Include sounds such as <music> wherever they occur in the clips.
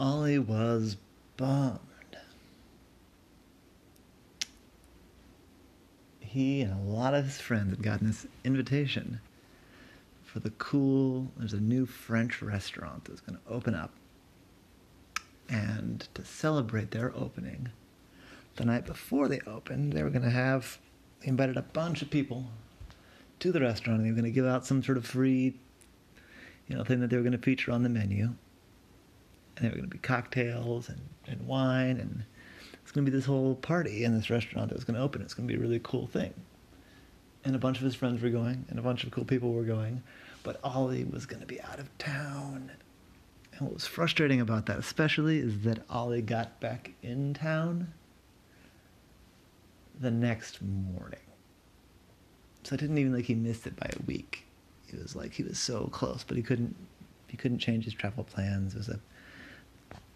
Ollie was bummed. He and a lot of his friends had gotten this invitation for the cool, there's a new French restaurant that's going to open up. And to celebrate their opening, the night before they opened, they were going to have, they invited a bunch of people to the restaurant and they were going to give out some sort of free, you know, thing that they were going to feature on the menu. And there were going to be cocktails and, and wine and it's going to be this whole party in this restaurant that was going to open. It's going to be a really cool thing. And a bunch of his friends were going, and a bunch of cool people were going, but Ollie was going to be out of town. And what was frustrating about that, especially, is that Ollie got back in town the next morning. So I didn't even like he missed it by a week. It was like he was so close, but he couldn't he couldn't change his travel plans. It was a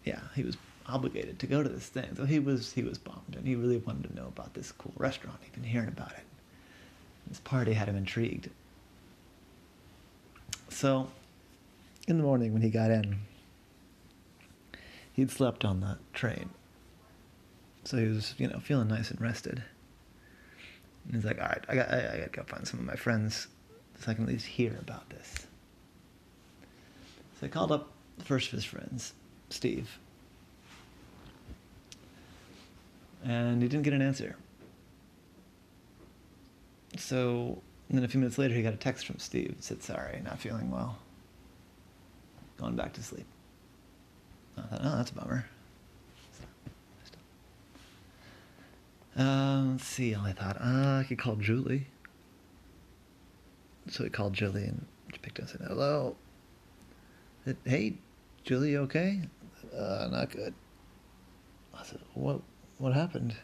yeah, he was obligated to go to this thing. So he was he was bummed and he really wanted to know about this cool restaurant. He'd been hearing about it. This party had him intrigued. So in the morning when he got in, he'd slept on the train. So he was, you know, feeling nice and rested. And he's like, all right, I got, I, I got to go find some of my friends so I can at least hear about this. So I called up the first of his friends, Steve. And he didn't get an answer. So then a few minutes later, he got a text from Steve. Said, sorry, not feeling well. Going back to sleep. I thought, oh, that's a bummer. Uh, let's see. I thought, uh, I could call Julie. So he called Julie and she picked up and said, hello. Hey, Julie, okay? Uh, not good. I said, what, what happened?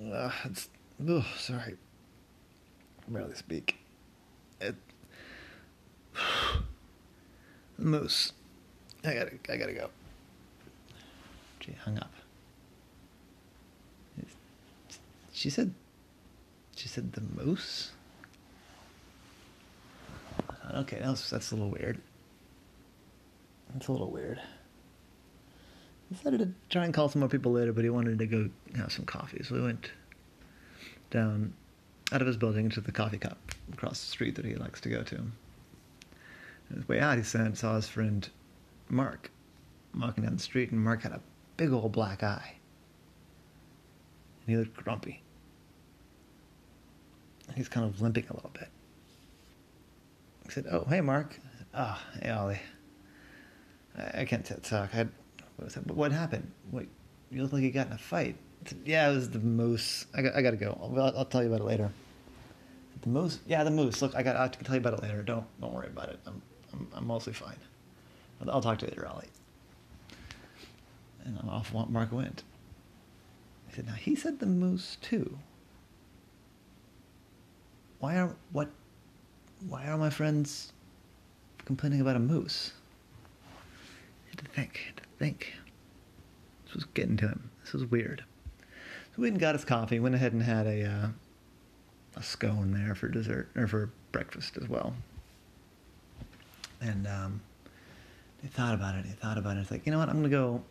Uh, it's, oh, sorry. I Barely speak. It, <sighs> moose. I gotta, I gotta go. She hung up. She said, she said the moose. Okay, that's that's a little weird. That's a little weird. Decided to try and call some more people later, but he wanted to go have some coffee, so we went down out of his building into the coffee cup across the street that he likes to go to. On his way out, he saw his friend Mark walking down the street, and Mark had a big old black eye. And he looked grumpy. He's kind of limping a little bit. He said, Oh, hey, Mark. Oh, hey, Ollie. I, I can't talk. I what, what happened? What, you look like you got in a fight. Yeah, it was the moose. I got, I got to go. I'll, I'll, tell you about it later. The moose? Yeah, the moose. Look, I got. I can tell you about it later. Don't don't worry about it. I'm I'm, I'm mostly fine. I'll, I'll talk to you later, Ollie. And I'm off Mark went. He said, "Now he said the moose too. Why are what? Why are my friends complaining about a moose?" Had to think. Had to think. This was getting to him. This was weird. So we went and got his coffee. Went ahead and had a uh, a scone there for dessert or for breakfast as well. And um, he thought about it. He thought about it. It's like, you know what? I'm gonna go.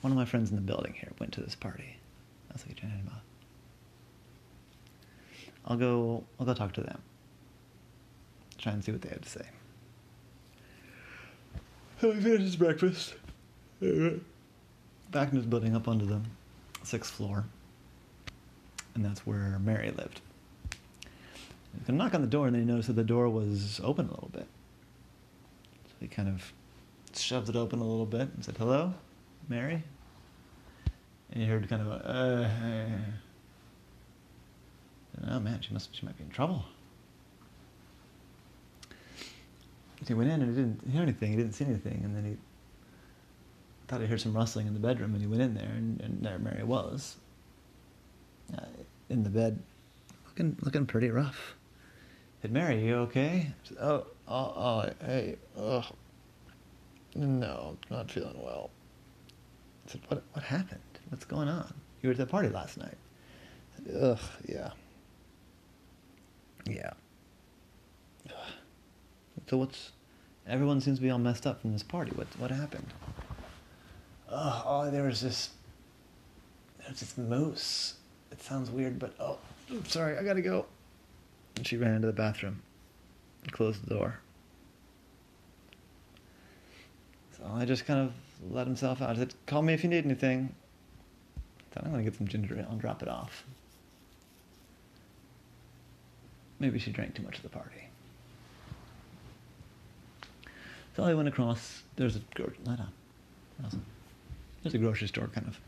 One of my friends in the building here went to this party. That's what you're. I'll go. I'll go talk to them. Try and see what they have to say. So he finished his breakfast his building up onto the sixth floor. And that's where Mary lived. He could knock on the door and then he noticed that the door was open a little bit. So he kind of shoved it open a little bit and said, Hello, Mary? And he heard kind of a, uh, oh man, she must, she might be in trouble. So he went in and he didn't hear anything, he didn't see anything, and then he thought he heard some rustling in the bedroom, and he went in there, and, and there Mary was, uh, in the bed, looking looking pretty rough. Said, "Mary, you okay?" Said, oh, oh, oh, hey, oh, no, not feeling well. I said, "What? What happened? What's going on? You were at the party last night." Said, Ugh, yeah, yeah. So what's Everyone seems to be all messed up from this party. What what happened? Oh, oh there was this. There was this moose. It sounds weird, but oh, sorry, I gotta go. And she ran into the bathroom and closed the door. So I just kind of let himself out. I said, "Call me if you need anything." Then I'm gonna get some ginger ale and drop it off. Maybe she drank too much at the party. So I went across. There's a on. There's a grocery store kind of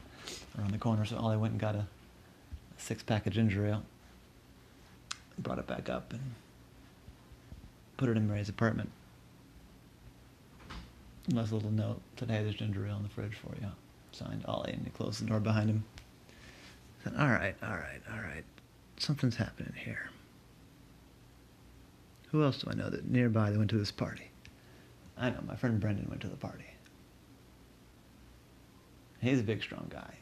around the corner. So I went and got a, a six pack of ginger ale. Brought it back up and put it in Mary's apartment. A little note. Said, "Hey, there's ginger ale in the fridge for you." Signed Ollie, and he closed the door behind him. Said, "All right, all right, all right. Something's happening here." Who else do I know that nearby that went to this party? I know, my friend Brendan went to the party. He's a big, strong guy.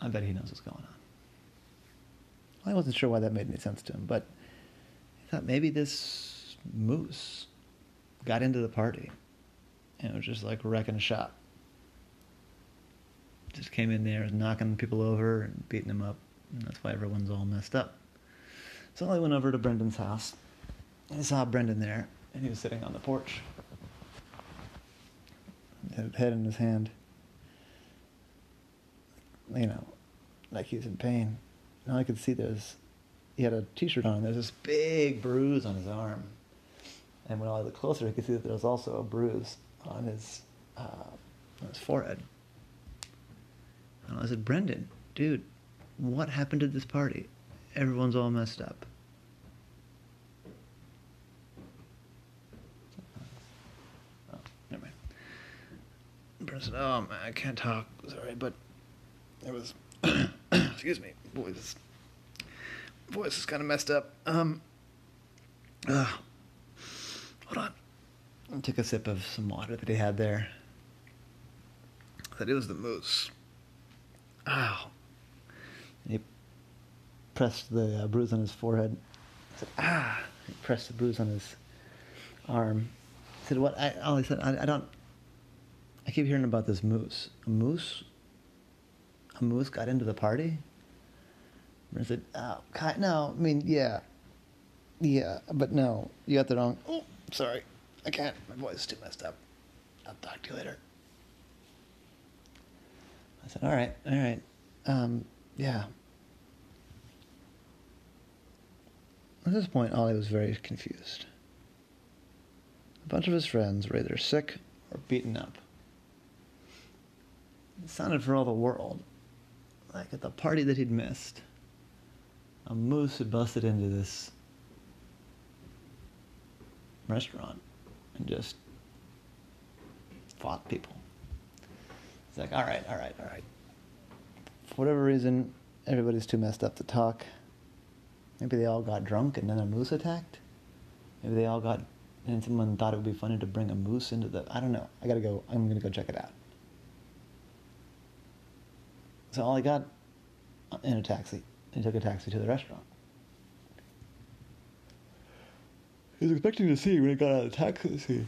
I bet he knows what's going on. Well, I wasn't sure why that made any sense to him, but I thought maybe this moose got into the party and was just like wrecking a shop. Just came in there, and knocking people over and beating them up, and that's why everyone's all messed up. So I went over to Brendan's house I saw Brendan there, and he was sitting on the porch. Head in his hand. You know, like he's in pain. Now I could see there's, he had a t-shirt on, and there's this big bruise on his arm. And when I looked closer, I could see that there was also a bruise on his, uh, on his forehead. And I said, Brendan, dude, what happened at this party? Everyone's all messed up. Said, "Oh man, I can't talk. Sorry, but it was. <coughs> excuse me, voice. Voice is kind of messed up. Um. Uh, hold on. I took a sip of some water that he had there. That it was the moose. Ow. He pressed the uh, bruise on his forehead. I said, "Ah." He pressed the bruise on his arm. I said, "What?" I, all he said, I, I don't. I keep hearing about this moose. A moose? A moose got into the party? I said, oh, no, I mean, yeah. Yeah, but no, you got the wrong. Oh, sorry. I can't. My voice is too messed up. I'll talk to you later. I said, all right, all right. Um, yeah. At this point, Ollie was very confused. A bunch of his friends were either sick or beaten up. It sounded for all the world like at the party that he'd missed. A moose had busted into this restaurant and just fought people. It's like, all right, all right, all right. For whatever reason, everybody's too messed up to talk. Maybe they all got drunk and then a moose attacked. Maybe they all got, and someone thought it would be funny to bring a moose into the. I don't know. I gotta go. I'm gonna go check it out. So Ollie got in a taxi. He took a taxi to the restaurant. He was expecting to see when he got out of the taxi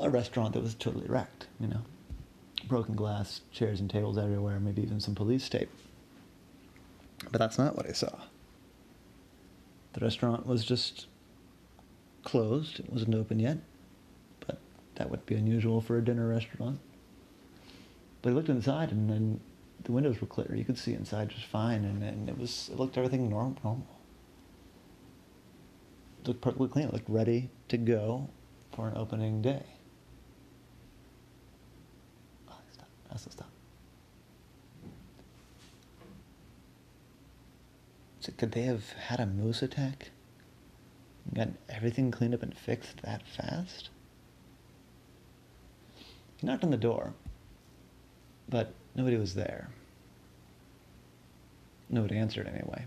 a restaurant that was totally wrecked, you know. Broken glass, chairs and tables everywhere, maybe even some police tape. But that's not what I saw. The restaurant was just closed. It wasn't open yet. But that would be unusual for a dinner restaurant. But I looked inside, and then the windows were clear. You could see inside just fine, and, and it was it looked everything normal. normal. It looked perfectly clean. It looked ready to go for an opening day. Oh, stop. To stop. So could they have had a moose attack? And Got everything cleaned up and fixed that fast? He knocked on the door. But nobody was there. Nobody answered anyway.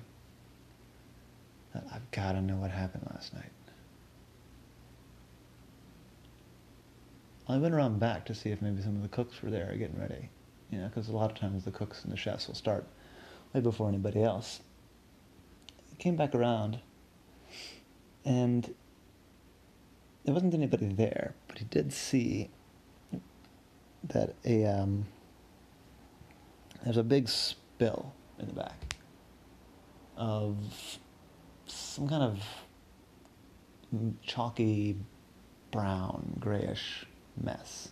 I've got to know what happened last night. I went around back to see if maybe some of the cooks were there getting ready. You know, because a lot of times the cooks and the chefs will start way before anybody else. I came back around, and there wasn't anybody there, but he did see that a um, there's a big spill in the back of some kind of chalky brown grayish mess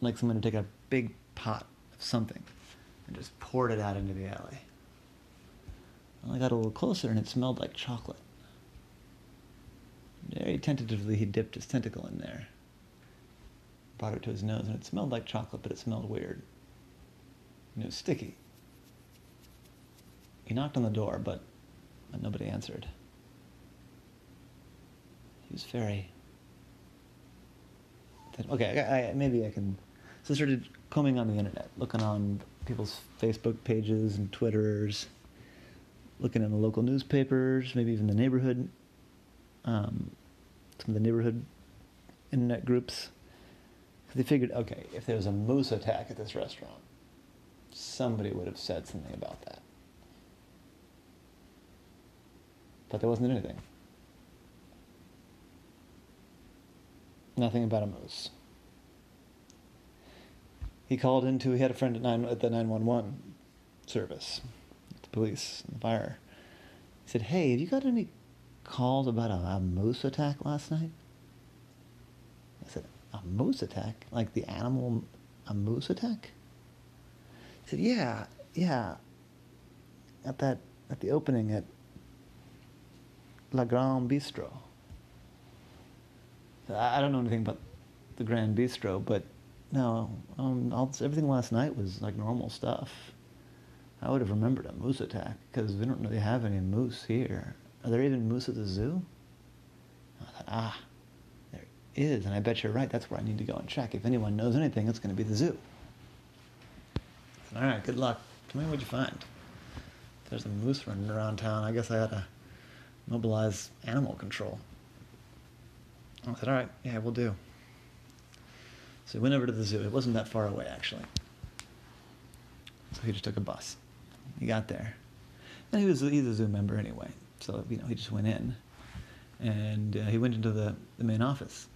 like someone had taken a big pot of something and just poured it out into the alley. I got a little closer and it smelled like chocolate. Very tentatively, he dipped his tentacle in there, brought it to his nose, and it smelled like chocolate, but it smelled weird. And it was sticky. He knocked on the door, but, nobody answered. He was very. Okay, I, I, maybe I can so I started combing on the internet, looking on people's Facebook pages and Twitters, looking in the local newspapers, maybe even the neighborhood, um, some of the neighborhood internet groups. They figured, okay, if there was a moose attack at this restaurant, somebody would have said something about that. But there wasn't anything. Nothing about a moose he called into he had a friend at nine at the nine one one service, the police, the fire. He said, "Hey, have you got any calls about a, a moose attack last night?" I said, "A moose attack? Like the animal, a moose attack?" Said, "Yeah, yeah. At that at the opening at La Grande Bistro." I don't know anything about the Grand Bistro, but no, um, all, everything last night was like normal stuff. I would have remembered a moose attack because we don't really have any moose here. Are there even moose at the zoo? I thought, ah, is, and I bet you're right. That's where I need to go and check. If anyone knows anything, it's going to be the zoo. All right, good luck. Tell me what you find. There's a moose running around town, I guess I ought to mobilize animal control. I said, all right, yeah, we'll do. So he went over to the zoo. It wasn't that far away, actually. So he just took a bus. He got there. And he was he's a zoo member anyway. So, you know, he just went in. And uh, he went into the, the main office.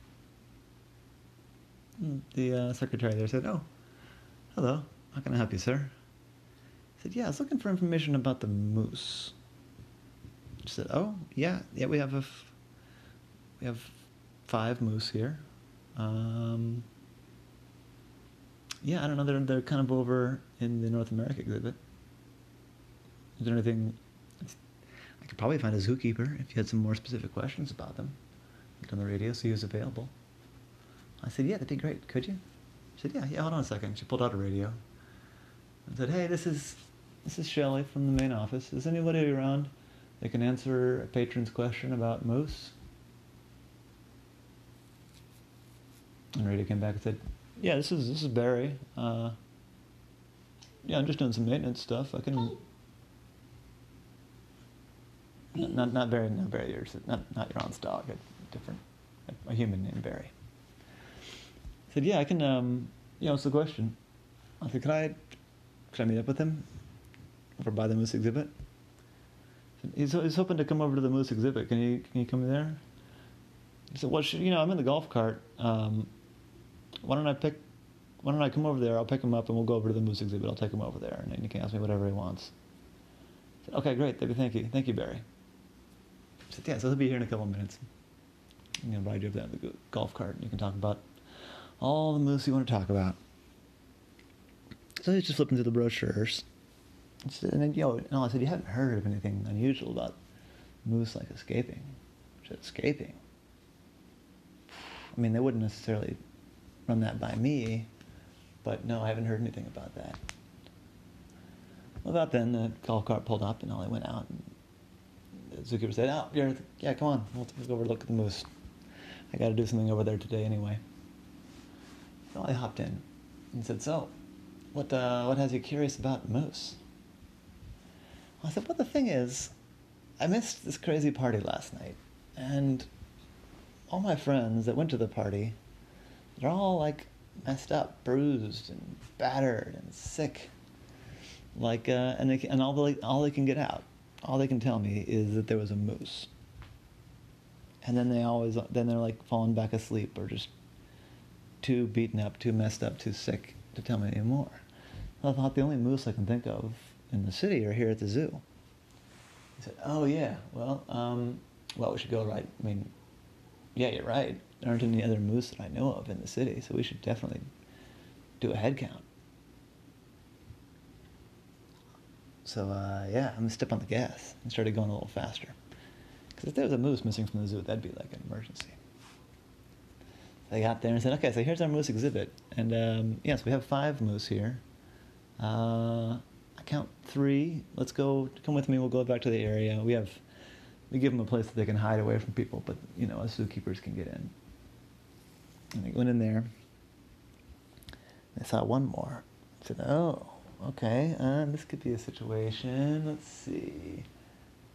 The uh, secretary there said, Oh, hello. How can I help you, sir? He said, Yeah, I was looking for information about the moose. She said, Oh, yeah, yeah, we have a f- we have five moose here. Um, yeah, I don't know. They're they're kind of over in the North America exhibit. Is there anything? I could probably find a zookeeper if you had some more specific questions about them. Get on the radio, see who's available. I said, yeah, that'd be great. Could you? She said, yeah, yeah. Hold on a second. She pulled out a radio and said, hey, this is this is Shelley from the main office. Is anybody around that can answer a patron's question about moose? And radio came back and said, yeah, this is this is Barry. Uh, yeah, I'm just doing some maintenance stuff. I can. Not not, Barry, not Barry. Yours, not not your aunt's dog. A different, a human named Barry. Said, yeah, I can. Um, you know, what's the question? I said, could I, could I meet up with him, over by the moose exhibit? He's he's hoping to come over to the moose exhibit. Can you can you come there? He said, well, should, you know, I'm in the golf cart. Um, why don't I pick, why don't I come over there? I'll pick him up and we'll go over to the moose exhibit. I'll take him over there and he can ask me whatever he wants. I said, okay, great. Thank you. Thank you, Barry. I said, yeah, so he'll be here in a couple of minutes. I'm to ride you over there in the golf cart and you can talk about all the moose you want to talk about. So he's just flipping through the brochures. And then, you know, and I said, you haven't heard of anything unusual about moose like escaping. Just escaping. I mean, they wouldn't necessarily run that by me, but no, I haven't heard anything about that. Well, about then, the golf cart pulled up and Ollie went out. And the zookeeper said, "Oh, yeah, come on, we'll go over look at the moose. I got to do something over there today anyway." So I hopped in and said, "So, what uh, what has you curious about moose?" I said, "Well, the thing is, I missed this crazy party last night, and all my friends that went to the party they're all like messed up, bruised and battered and sick. Like uh, and they, and all they all they can get out, all they can tell me is that there was a moose. And then they always, then they're like falling back asleep or just too beaten up, too messed up, too sick to tell me anymore. I thought the only moose I can think of in the city are here at the zoo. He said, "Oh yeah, well, um, well, we should go right. I mean, yeah, you're right. There aren't any other moose that I know of in the city, so we should definitely do a head count." So uh, yeah, I'm gonna step on the gas and started going a little faster. Because if there was a moose missing from the zoo, that'd be like an emergency. I got there and said, "Okay, so here's our moose exhibit, and um, yes, we have five moose here. Uh, I count three. Let's go. Come with me. We'll go back to the area. We have. We give them a place that they can hide away from people, but you know, us zookeepers can get in. And they went in there. They saw one more. I said, "Oh, okay. Uh, this could be a situation. Let's see.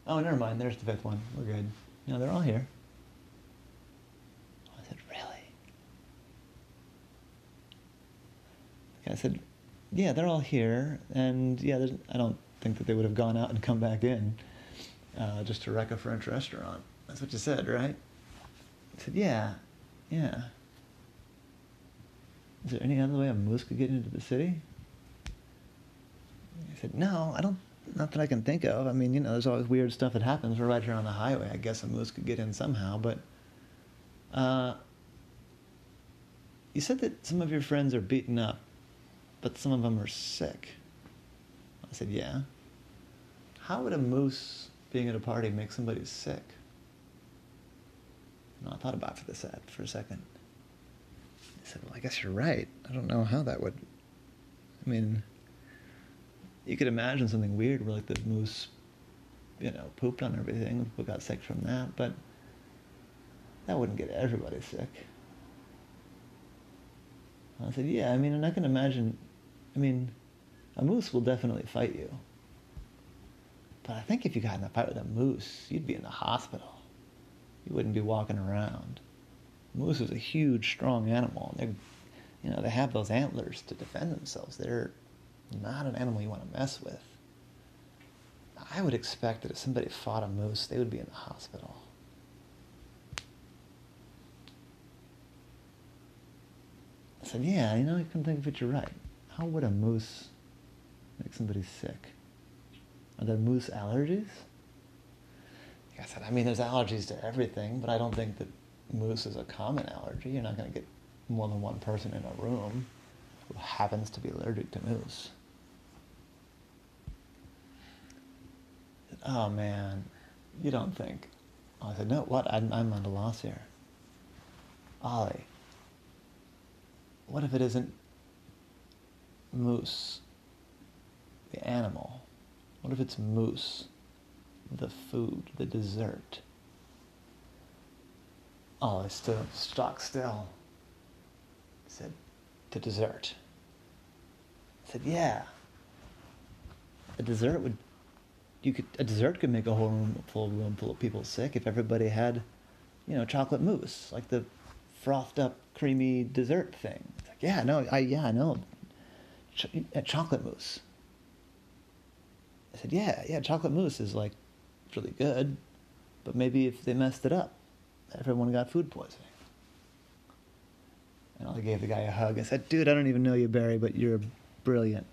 Oh, never mind. There's the fifth one. We're good. No, they're all here." I said, "Really?" I said, yeah, they're all here, and yeah, I don't think that they would have gone out and come back in uh, just to wreck a French restaurant. That's what you said, right? I said, yeah, yeah. Is there any other way a moose could get into the city? I said, no, I don't, not that I can think of. I mean, you know, there's always weird stuff that happens. We're right here on the highway. I guess a moose could get in somehow, but, uh, you said that some of your friends are beaten up but some of them are sick. I said, Yeah. How would a moose being at a party make somebody sick? No, I thought about for this ad for a second. I said, Well, I guess you're right. I don't know how that would. I mean, you could imagine something weird where, like, the moose, you know, pooped on everything, and people got sick from that, but that wouldn't get everybody sick. I said, Yeah, I mean, and I can imagine I mean, a moose will definitely fight you. But I think if you got in a fight with a moose, you'd be in the hospital. You wouldn't be walking around. Moose is a huge, strong animal. and They, you know, they have those antlers to defend themselves. They're not an animal you want to mess with. I would expect that if somebody fought a moose, they would be in the hospital. I said, yeah, you know, I can think of it, you're right how would a moose make somebody sick? Are there moose allergies? Like I said, I mean, there's allergies to everything, but I don't think that moose is a common allergy. You're not going to get more than one person in a room who happens to be allergic to moose. Oh man, you don't think? Oh, I said, no, what? I'm, I'm at a loss here. Ollie, what if it isn't moose, the animal? What if it's moose, the food, the dessert? Oh, I stood stock still. I said, the dessert. I said, yeah. A dessert would, you could, a dessert could make a whole room full room full of people sick if everybody had, you know, chocolate mousse, like the frothed up creamy dessert thing. It's like, yeah, no, I, yeah, I know ch- chocolate mousse. I said, yeah, yeah, chocolate mousse is like really good, but maybe if they messed it up, everyone got food poisoning. And I gave the guy a hug. I said, dude, I don't even know you, Barry, but you're brilliant.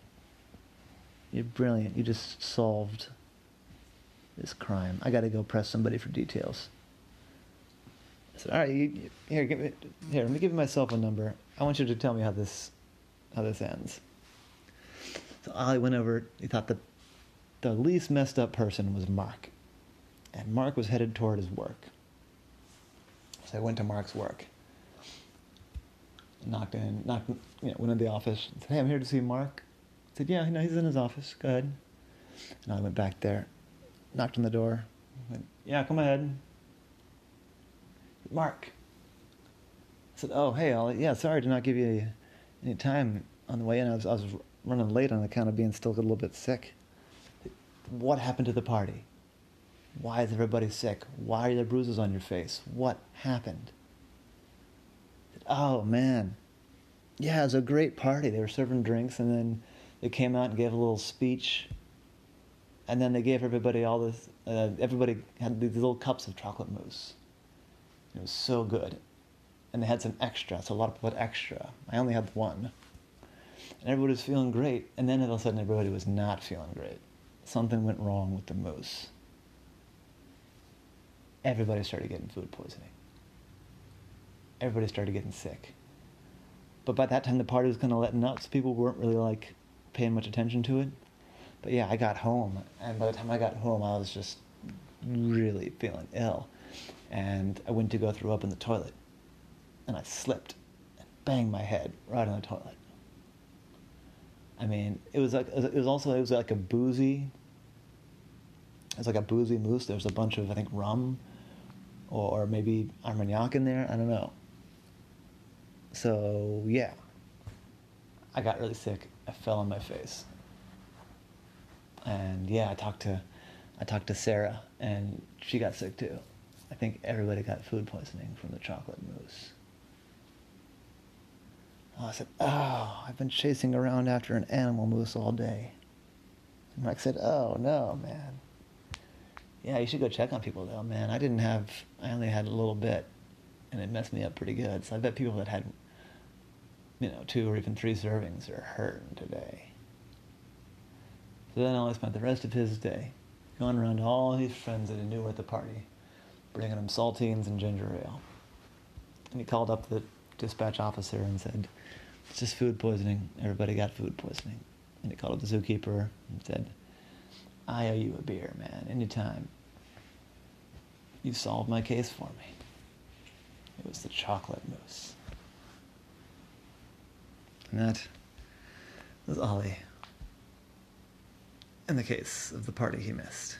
You're brilliant. You just solved this crime. I got to go press somebody for details. I said, all right, you, you, here, give me, here, let me give you my cell phone number. I want you to tell me how this, how this ends. So Ollie went over. He thought the the least messed up person was Mark, and Mark was headed toward his work. So I went to Mark's work. Knocked in, knocked, you know, went in the office. Said, "Hey, I'm here to see Mark." I said, "Yeah, know, he's in his office. Go ahead." And I went back there, knocked on the door. Went, "Yeah, come ahead." Mark. I said, "Oh, hey, Ollie. Yeah, sorry to not give you any time on the way in. I was, I was running late on account of being still a little bit sick. What happened to the party? Why is everybody sick? Why are there bruises on your face? What happened? Oh man, yeah, it was a great party. They were serving drinks, and then they came out and gave a little speech. and then they gave everybody all this. Uh, everybody had these little cups of chocolate mousse. It was so good, and they had some extra, so a lot of people had extra. I only had one, and everybody was feeling great. And then all of a sudden, everybody was not feeling great. Something went wrong with the mousse. Everybody started getting food poisoning. Everybody started getting sick. But by that time, the party was kind of letting up, so people weren't really like paying much attention to it. But yeah, I got home, and by the time I got home, I was just really feeling ill. And I went to go throw up in the toilet, and I slipped and banged my head right in the toilet. I mean, it was like it was also it was like a boozy. It was like a boozy mousse. There was a bunch of I think rum, or maybe Armagnac in there. I don't know. So yeah, I got really sick. I fell on my face. And yeah, I talked to I talked to Sarah and she got sick too. I think everybody got food poisoning from the chocolate mousse. Oh, I said, Oh, I've been chasing around after an animal moose all day. And Mike said, Oh, no, man. Yeah, you should go check on people though, man. I didn't have, I only had a little bit and it messed me up pretty good. So I bet people that had, you know, two or even three servings are hurting today. So then Ollie spent the rest of his day going around to all his friends that he knew were at the party, bringing them saltines and ginger ale. And he called up the dispatch officer and said, It's just food poisoning. Everybody got food poisoning. And he called up the zookeeper and said, I owe you a beer, man, anytime. You've solved my case for me. It was the chocolate mousse. And that was Ollie in the case of the party he missed.